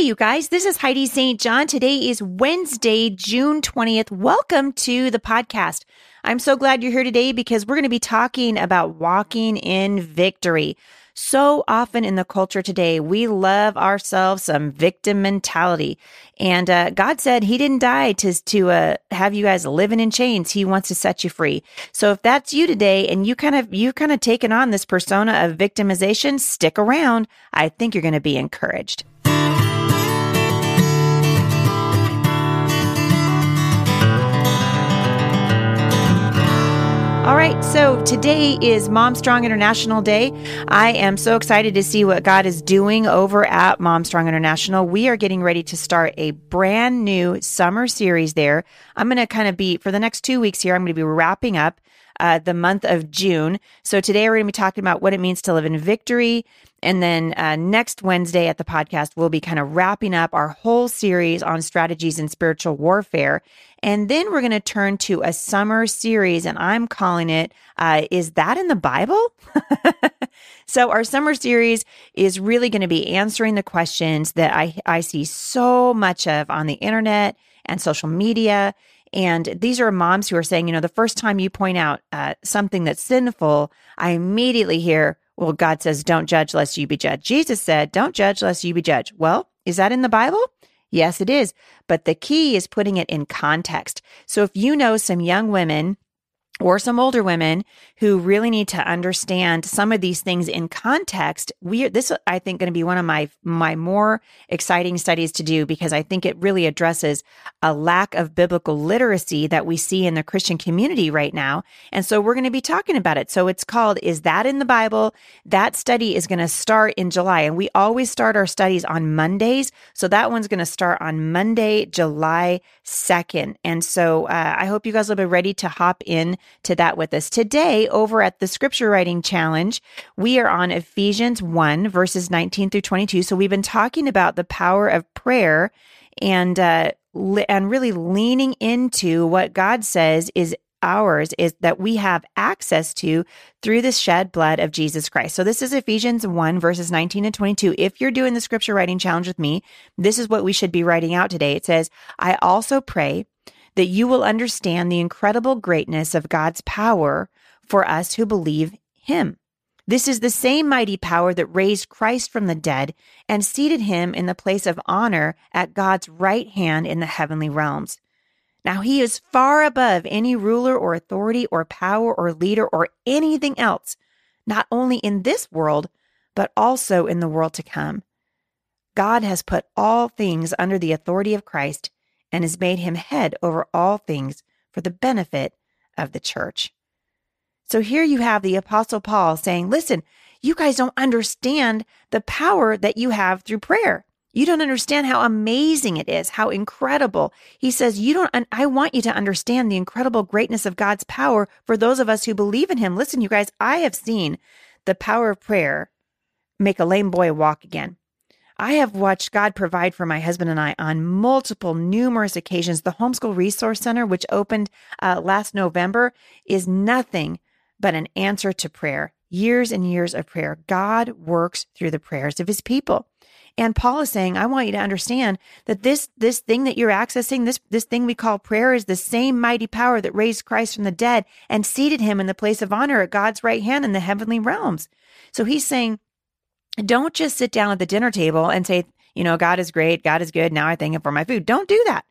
Hey, you guys, this is Heidi St. John. Today is Wednesday, June 20th. Welcome to the podcast. I'm so glad you're here today because we're going to be talking about walking in victory. So often in the culture today, we love ourselves some victim mentality. And uh, God said He didn't die to to uh, have you guys living in chains. He wants to set you free. So if that's you today, and you kind of you kind of taken on this persona of victimization, stick around. I think you're going to be encouraged. All right, so today is Mom Strong International Day. I am so excited to see what God is doing over at Mom Strong International. We are getting ready to start a brand new summer series there. I'm going to kind of be, for the next two weeks here, I'm going to be wrapping up uh, the month of June. So today we're going to be talking about what it means to live in victory. And then uh, next Wednesday at the podcast, we'll be kind of wrapping up our whole series on strategies in spiritual warfare. And then we're going to turn to a summer series, and I'm calling it, uh, Is That in the Bible? so, our summer series is really going to be answering the questions that I, I see so much of on the internet and social media. And these are moms who are saying, you know, the first time you point out uh, something that's sinful, I immediately hear, well, God says, don't judge lest you be judged. Jesus said, don't judge lest you be judged. Well, is that in the Bible? Yes, it is. But the key is putting it in context. So if you know some young women or some older women who really need to understand some of these things in context we this i think going to be one of my my more exciting studies to do because i think it really addresses a lack of biblical literacy that we see in the christian community right now. And so we're going to be talking about it. So it's called is that in the bible? That study is going to start in july and we always start our studies on mondays. So that one's going to start on monday july 2nd and so uh, i hope you guys will be ready to hop in to that with us. Today, over at the Scripture Writing Challenge, we are on Ephesians 1, verses 19 through 22. So we've been talking about the power of prayer and, uh, and really leaning into what God says is ours is that we have access to through the shed blood of Jesus Christ. So this is Ephesians 1 verses 19 and 22. If you're doing the scripture writing challenge with me, this is what we should be writing out today. It says, I also pray that you will understand the incredible greatness of God's power for us who believe Him. This is the same mighty power that raised Christ from the dead and seated him in the place of honor at God's right hand in the heavenly realms. Now he is far above any ruler or authority or power or leader or anything else, not only in this world, but also in the world to come. God has put all things under the authority of Christ and has made him head over all things for the benefit of the church. So here you have the Apostle Paul saying, Listen, you guys don't understand the power that you have through prayer. You don't understand how amazing it is, how incredible. He says, You don't, I want you to understand the incredible greatness of God's power for those of us who believe in Him. Listen, you guys, I have seen the power of prayer make a lame boy walk again. I have watched God provide for my husband and I on multiple, numerous occasions. The Homeschool Resource Center, which opened uh, last November, is nothing but an answer to prayer. Years and years of prayer. God works through the prayers of his people. And Paul is saying, I want you to understand that this, this thing that you're accessing, this, this thing we call prayer is the same mighty power that raised Christ from the dead and seated him in the place of honor at God's right hand in the heavenly realms. So he's saying, don't just sit down at the dinner table and say, you know, God is great. God is good. Now I thank him for my food. Don't do that.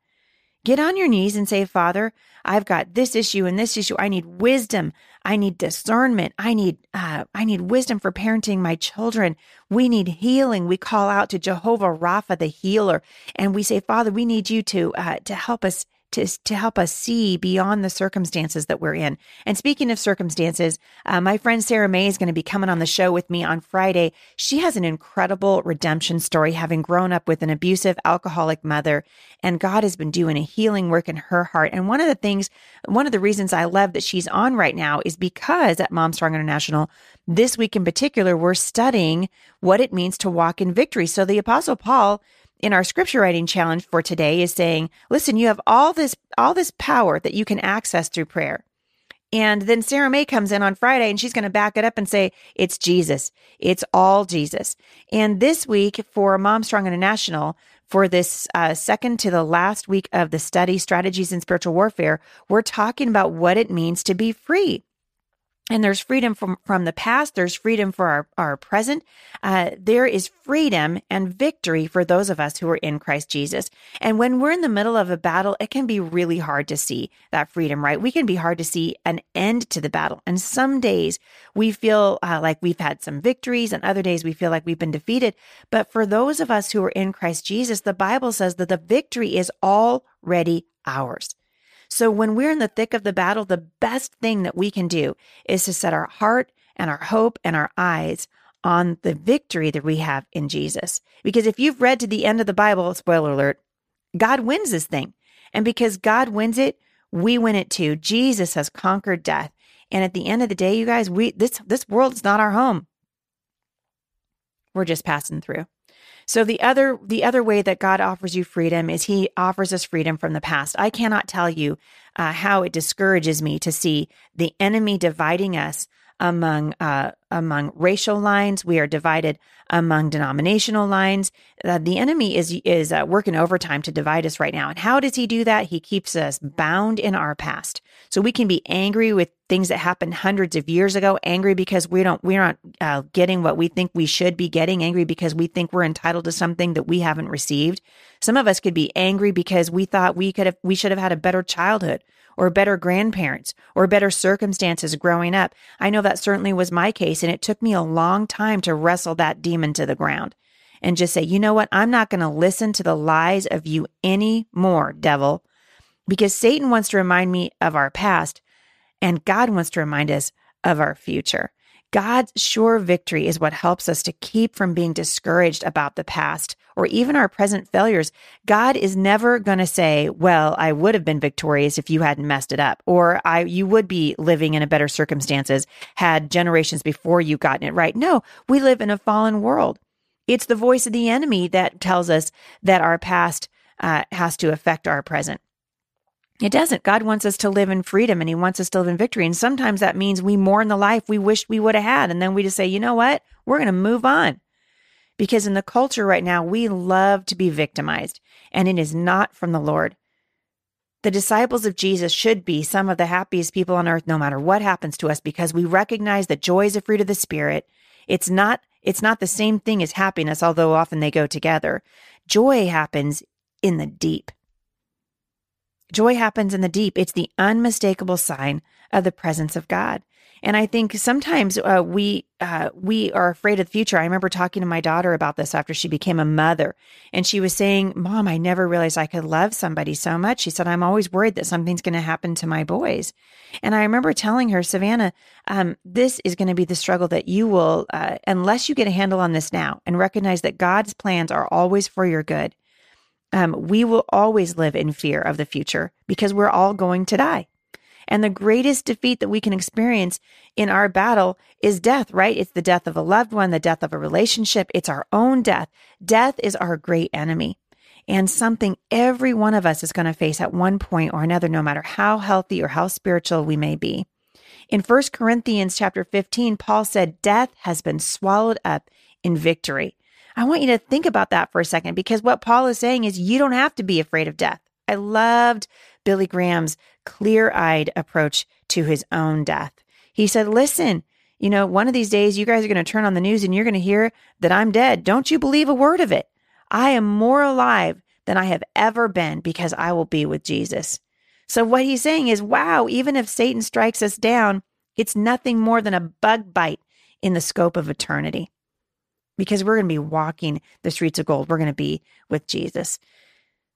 Get on your knees and say, Father, I've got this issue and this issue. I need wisdom. I need discernment. I need, uh, I need wisdom for parenting my children. We need healing. We call out to Jehovah Rapha, the healer, and we say, Father, we need you to, uh, to help us to, to help us see beyond the circumstances that we're in. And speaking of circumstances, uh, my friend Sarah Mae is going to be coming on the show with me on Friday. She has an incredible redemption story, having grown up with an abusive alcoholic mother. And God has been doing a healing work in her heart. And one of the things, one of the reasons I love that she's on right now is because at Mom Strong International, this week in particular, we're studying what it means to walk in victory. So the Apostle Paul in our scripture writing challenge for today is saying, listen, you have all this, all this power that you can access through prayer. And then Sarah Mae comes in on Friday and she's going to back it up and say, it's Jesus. It's all Jesus. And this week for Mom Strong International, for this uh, second to the last week of the study, Strategies in Spiritual Warfare, we're talking about what it means to be free and there's freedom from, from the past. There's freedom for our, our present. Uh, there is freedom and victory for those of us who are in Christ Jesus. And when we're in the middle of a battle, it can be really hard to see that freedom, right? We can be hard to see an end to the battle. And some days we feel uh, like we've had some victories and other days we feel like we've been defeated. But for those of us who are in Christ Jesus, the Bible says that the victory is already ours. So when we're in the thick of the battle, the best thing that we can do is to set our heart and our hope and our eyes on the victory that we have in Jesus. Because if you've read to the end of the Bible, spoiler alert, God wins this thing. And because God wins it, we win it too. Jesus has conquered death. And at the end of the day, you guys, we this this world is not our home. We're just passing through. So the other the other way that God offers you freedom is He offers us freedom from the past. I cannot tell you uh, how it discourages me to see the enemy dividing us among uh, among racial lines. We are divided among denominational lines. Uh, the enemy is is uh, working overtime to divide us right now. And how does he do that? He keeps us bound in our past. So we can be angry with things that happened hundreds of years ago. Angry because we don't we're not uh, getting what we think we should be getting. Angry because we think we're entitled to something that we haven't received. Some of us could be angry because we thought we could have we should have had a better childhood or better grandparents or better circumstances growing up. I know that certainly was my case. And it took me a long time to wrestle that demon to the ground and just say, you know what? I'm not going to listen to the lies of you anymore, devil, because Satan wants to remind me of our past and God wants to remind us of our future. God's sure victory is what helps us to keep from being discouraged about the past or even our present failures. God is never going to say, well, I would have been victorious if you hadn't messed it up, or I, you would be living in a better circumstances had generations before you gotten it right. No, we live in a fallen world. It's the voice of the enemy that tells us that our past uh, has to affect our present. It doesn't. God wants us to live in freedom and he wants us to live in victory. And sometimes that means we mourn the life we wished we would have had. And then we just say, you know what? We're going to move on. Because in the culture right now, we love to be victimized and it is not from the Lord. The disciples of Jesus should be some of the happiest people on earth, no matter what happens to us, because we recognize that joy is a fruit of the spirit. It's not, it's not the same thing as happiness, although often they go together. Joy happens in the deep. Joy happens in the deep. It's the unmistakable sign of the presence of God. And I think sometimes uh, we uh, we are afraid of the future. I remember talking to my daughter about this after she became a mother, and she was saying, "Mom, I never realized I could love somebody so much." She said, "I'm always worried that something's going to happen to my boys." And I remember telling her, "Savannah, um, this is going to be the struggle that you will, uh, unless you get a handle on this now and recognize that God's plans are always for your good." Um, we will always live in fear of the future because we're all going to die. And the greatest defeat that we can experience in our battle is death, right? It's the death of a loved one, the death of a relationship. It's our own death. Death is our great enemy and something every one of us is going to face at one point or another, no matter how healthy or how spiritual we may be. In 1 Corinthians chapter 15, Paul said, death has been swallowed up in victory. I want you to think about that for a second because what Paul is saying is you don't have to be afraid of death. I loved Billy Graham's clear eyed approach to his own death. He said, Listen, you know, one of these days you guys are going to turn on the news and you're going to hear that I'm dead. Don't you believe a word of it? I am more alive than I have ever been because I will be with Jesus. So what he's saying is, wow, even if Satan strikes us down, it's nothing more than a bug bite in the scope of eternity because we're going to be walking the streets of gold. We're going to be with Jesus.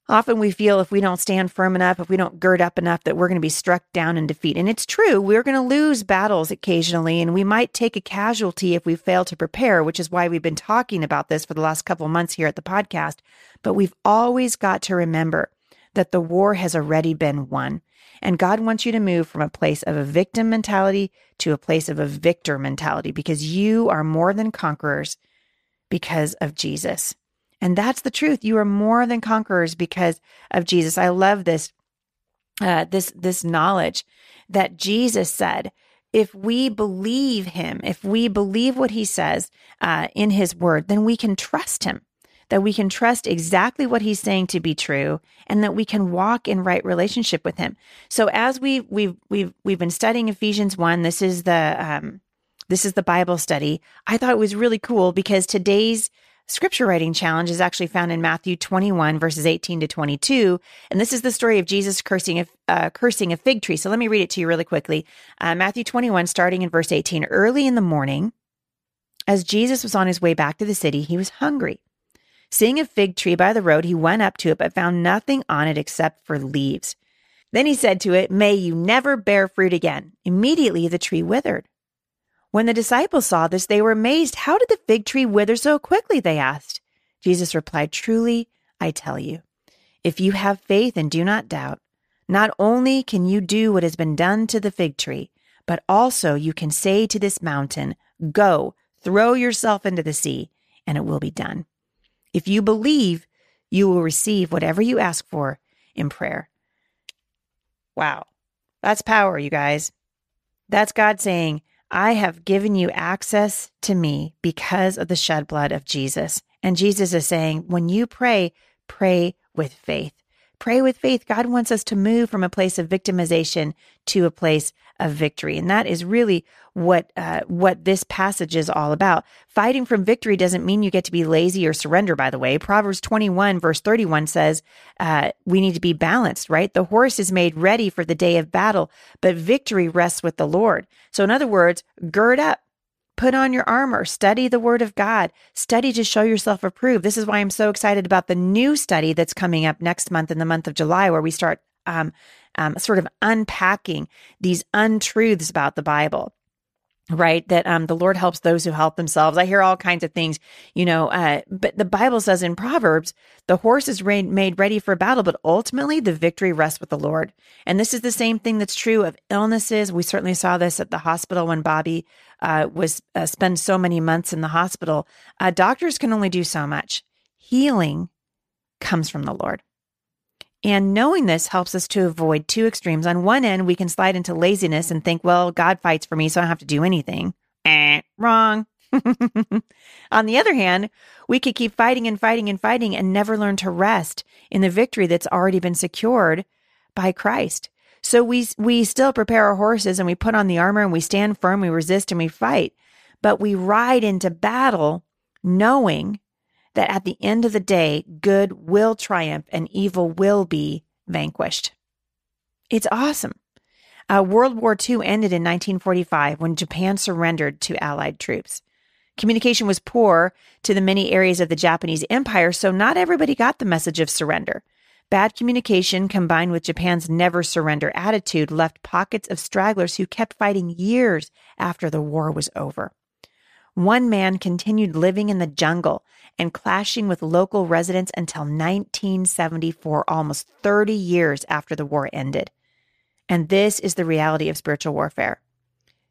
Often we feel if we don't stand firm enough, if we don't gird up enough, that we're going to be struck down in defeat. And it's true, we're going to lose battles occasionally, and we might take a casualty if we fail to prepare, which is why we've been talking about this for the last couple months here at the podcast. But we've always got to remember that the war has already been won. And God wants you to move from a place of a victim mentality to a place of a victor mentality because you are more than conquerors because of Jesus. And that's the truth. You are more than conquerors because of Jesus. I love this. uh, this this knowledge that Jesus said, if we believe him, if we believe what he says uh, in his word, then we can trust him. That we can trust exactly what he's saying to be true, and that we can walk in right relationship with him. So, as we we've we've we've been studying Ephesians one, this is the um, this is the Bible study. I thought it was really cool because today's scripture writing challenge is actually found in Matthew 21, verses 18 to 22. And this is the story of Jesus cursing a, uh, cursing a fig tree. So let me read it to you really quickly. Uh, Matthew 21, starting in verse 18. Early in the morning, as Jesus was on his way back to the city, he was hungry. Seeing a fig tree by the road, he went up to it, but found nothing on it except for leaves. Then he said to it, May you never bear fruit again. Immediately the tree withered. When the disciples saw this, they were amazed. How did the fig tree wither so quickly? They asked. Jesus replied, Truly, I tell you, if you have faith and do not doubt, not only can you do what has been done to the fig tree, but also you can say to this mountain, Go, throw yourself into the sea, and it will be done. If you believe, you will receive whatever you ask for in prayer. Wow. That's power, you guys. That's God saying, I have given you access to me because of the shed blood of Jesus. And Jesus is saying, when you pray, pray with faith. Pray with faith. God wants us to move from a place of victimization to a place of victory. And that is really what uh, what this passage is all about. Fighting from victory doesn't mean you get to be lazy or surrender. By the way, Proverbs twenty one verse thirty one says uh, we need to be balanced. Right, the horse is made ready for the day of battle, but victory rests with the Lord. So, in other words, gird up. Put on your armor, study the word of God, study to show yourself approved. This is why I'm so excited about the new study that's coming up next month in the month of July, where we start um, um, sort of unpacking these untruths about the Bible right that um the lord helps those who help themselves. I hear all kinds of things you know uh but the bible says in proverbs the horse is made ready for battle but ultimately the victory rests with the lord. And this is the same thing that's true of illnesses. We certainly saw this at the hospital when bobby uh, was uh, spend so many months in the hospital. Uh, doctors can only do so much. Healing comes from the lord and knowing this helps us to avoid two extremes. On one end, we can slide into laziness and think, well, God fights for me, so I don't have to do anything. Eh, wrong. On the other hand, we could keep fighting and fighting and fighting and never learn to rest in the victory that's already been secured by Christ. So we we still prepare our horses and we put on the armor and we stand firm, we resist and we fight, but we ride into battle knowing that at the end of the day, good will triumph and evil will be vanquished. It's awesome. Uh, World War II ended in 1945 when Japan surrendered to Allied troops. Communication was poor to the many areas of the Japanese Empire, so not everybody got the message of surrender. Bad communication combined with Japan's never surrender attitude left pockets of stragglers who kept fighting years after the war was over. One man continued living in the jungle and clashing with local residents until 1974, almost 30 years after the war ended. And this is the reality of spiritual warfare.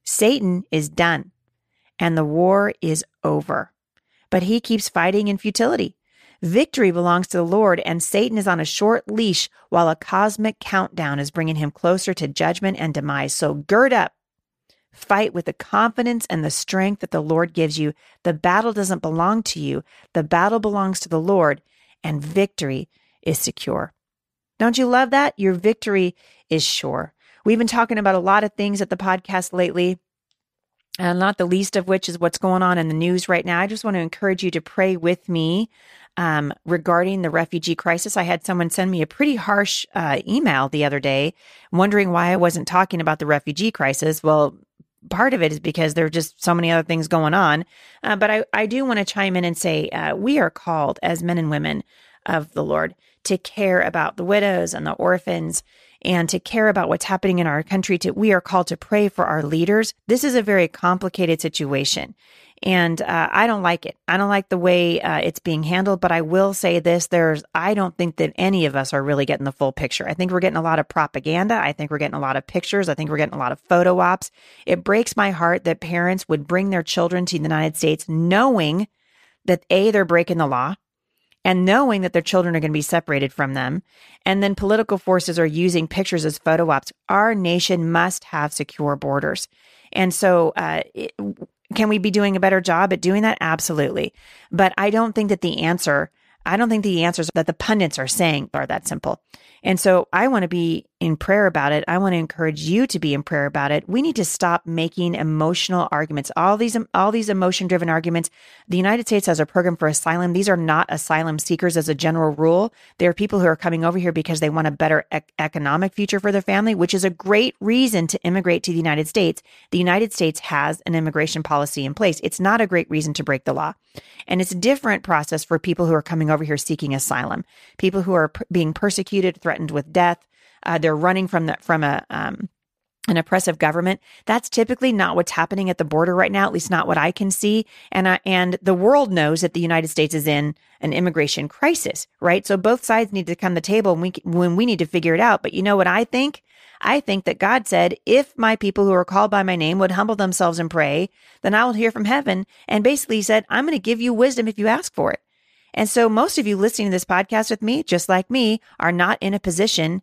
Satan is done and the war is over, but he keeps fighting in futility. Victory belongs to the Lord, and Satan is on a short leash while a cosmic countdown is bringing him closer to judgment and demise. So gird up Fight with the confidence and the strength that the Lord gives you. The battle doesn't belong to you, the battle belongs to the Lord, and victory is secure. Don't you love that? Your victory is sure. We've been talking about a lot of things at the podcast lately, and not the least of which is what's going on in the news right now. I just want to encourage you to pray with me um, regarding the refugee crisis. I had someone send me a pretty harsh uh, email the other day, wondering why I wasn't talking about the refugee crisis. Well, part of it is because there are just so many other things going on. Uh, but I, I do want to chime in and say uh, we are called as men and women of the Lord to care about the widows and the orphans and to care about what's happening in our country. To, we are called to pray for our leaders. This is a very complicated situation. And uh, I don't like it. I don't like the way uh, it's being handled. But I will say this: there's, I don't think that any of us are really getting the full picture. I think we're getting a lot of propaganda. I think we're getting a lot of pictures. I think we're getting a lot of photo ops. It breaks my heart that parents would bring their children to the United States knowing that a they're breaking the law, and knowing that their children are going to be separated from them. And then political forces are using pictures as photo ops. Our nation must have secure borders. And so, uh, it, can we be doing a better job at doing that? Absolutely. But I don't think that the answer I don't think the answers that the pundits are saying are that simple. And so I want to be in prayer about it. I want to encourage you to be in prayer about it. We need to stop making emotional arguments. All these all these emotion driven arguments. The United States has a program for asylum. These are not asylum seekers as a general rule. They are people who are coming over here because they want a better ec- economic future for their family, which is a great reason to immigrate to the United States. The United States has an immigration policy in place. It's not a great reason to break the law. And it's a different process for people who are coming over here seeking asylum. People who are p- being persecuted, threatened with death, uh, they're running from the from a um, an oppressive government. That's typically not what's happening at the border right now, at least not what I can see. And I, and the world knows that the United States is in an immigration crisis, right? So both sides need to come to the table and we, when we need to figure it out. But you know what I think? I think that God said, if my people who are called by my name would humble themselves and pray, then I will hear from heaven. And basically he said, I'm going to give you wisdom if you ask for it. And so most of you listening to this podcast with me, just like me, are not in a position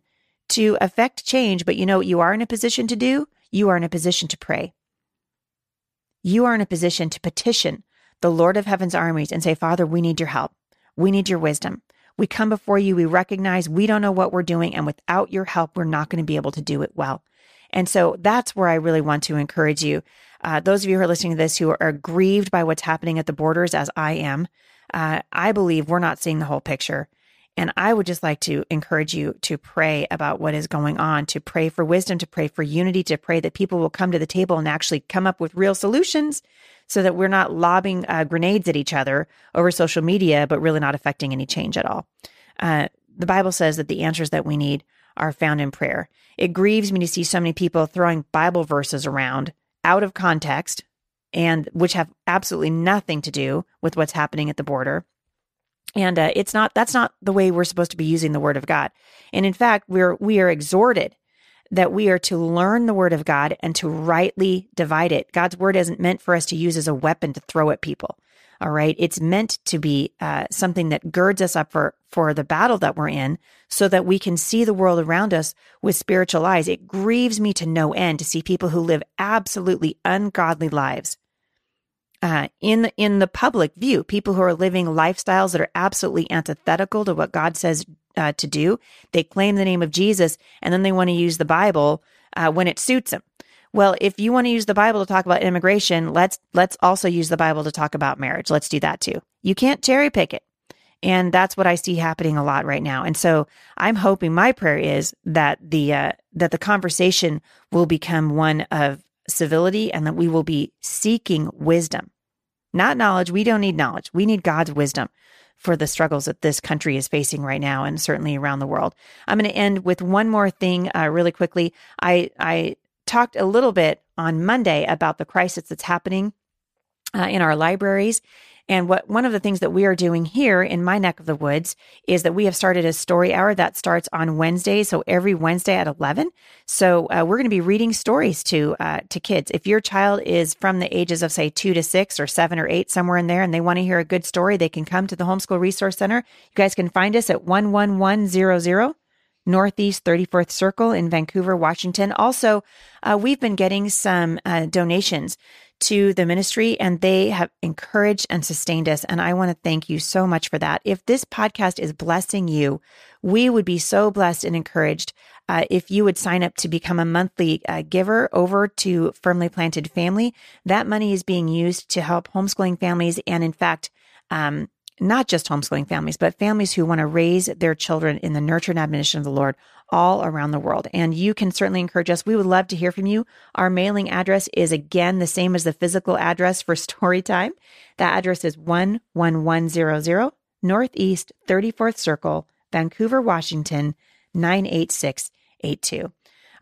to affect change, but you know what you are in a position to do? You are in a position to pray. You are in a position to petition the Lord of heaven's armies and say, Father, we need your help. We need your wisdom. We come before you. We recognize we don't know what we're doing. And without your help, we're not going to be able to do it well. And so that's where I really want to encourage you. Uh, those of you who are listening to this who are grieved by what's happening at the borders, as I am, uh, I believe we're not seeing the whole picture. And I would just like to encourage you to pray about what is going on, to pray for wisdom, to pray for unity, to pray that people will come to the table and actually come up with real solutions so that we're not lobbing uh, grenades at each other over social media, but really not affecting any change at all. Uh, the Bible says that the answers that we need are found in prayer. It grieves me to see so many people throwing Bible verses around out of context and which have absolutely nothing to do with what's happening at the border. And uh, it's not that's not the way we're supposed to be using the word of god. And in fact we're we are exhorted that we are to learn the word of god and to rightly divide it. God's word isn't meant for us to use as a weapon to throw at people all right? It's meant to be uh, something that girds us up for for the battle that we're in so that we can see the world around us with spiritual eyes. It grieves me to no end to see people who live absolutely ungodly lives uh, in the, in the public view, people who are living lifestyles that are absolutely antithetical to what God says uh, to do. They claim the name of Jesus, and then they want to use the Bible uh, when it suits them. Well, if you want to use the Bible to talk about immigration, let's let's also use the Bible to talk about marriage. Let's do that too. You can't cherry pick it. And that's what I see happening a lot right now. And so I'm hoping my prayer is that the uh, that the conversation will become one of civility and that we will be seeking wisdom. Not knowledge. We don't need knowledge. We need God's wisdom for the struggles that this country is facing right now and certainly around the world. I'm going to end with one more thing uh, really quickly. I, I talked a little bit on Monday about the crisis that's happening uh, in our libraries and what one of the things that we are doing here in my neck of the woods is that we have started a story hour that starts on Wednesday, so every Wednesday at eleven. So uh, we're going to be reading stories to uh, to kids. If your child is from the ages of say two to six or seven or eight, somewhere in there, and they want to hear a good story, they can come to the Homeschool Resource Center. You guys can find us at one one one zero zero. Northeast 34th Circle in Vancouver, Washington. Also, uh, we've been getting some uh, donations to the ministry and they have encouraged and sustained us. And I want to thank you so much for that. If this podcast is blessing you, we would be so blessed and encouraged uh, if you would sign up to become a monthly uh, giver over to Firmly Planted Family. That money is being used to help homeschooling families and, in fact, um, not just homeschooling families, but families who want to raise their children in the nurture and admonition of the Lord all around the world. And you can certainly encourage us. We would love to hear from you. Our mailing address is again the same as the physical address for story time. That address is 11100 Northeast 34th Circle, Vancouver, Washington 98682.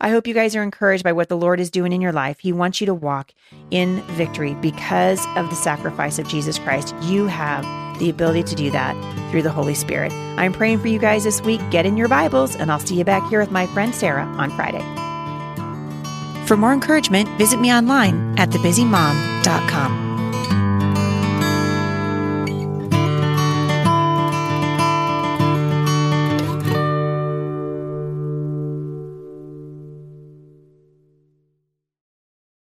I hope you guys are encouraged by what the Lord is doing in your life. He wants you to walk in victory because of the sacrifice of Jesus Christ. You have the ability to do that through the Holy Spirit. I'm praying for you guys this week. Get in your Bibles, and I'll see you back here with my friend Sarah on Friday. For more encouragement, visit me online at thebusymom.com.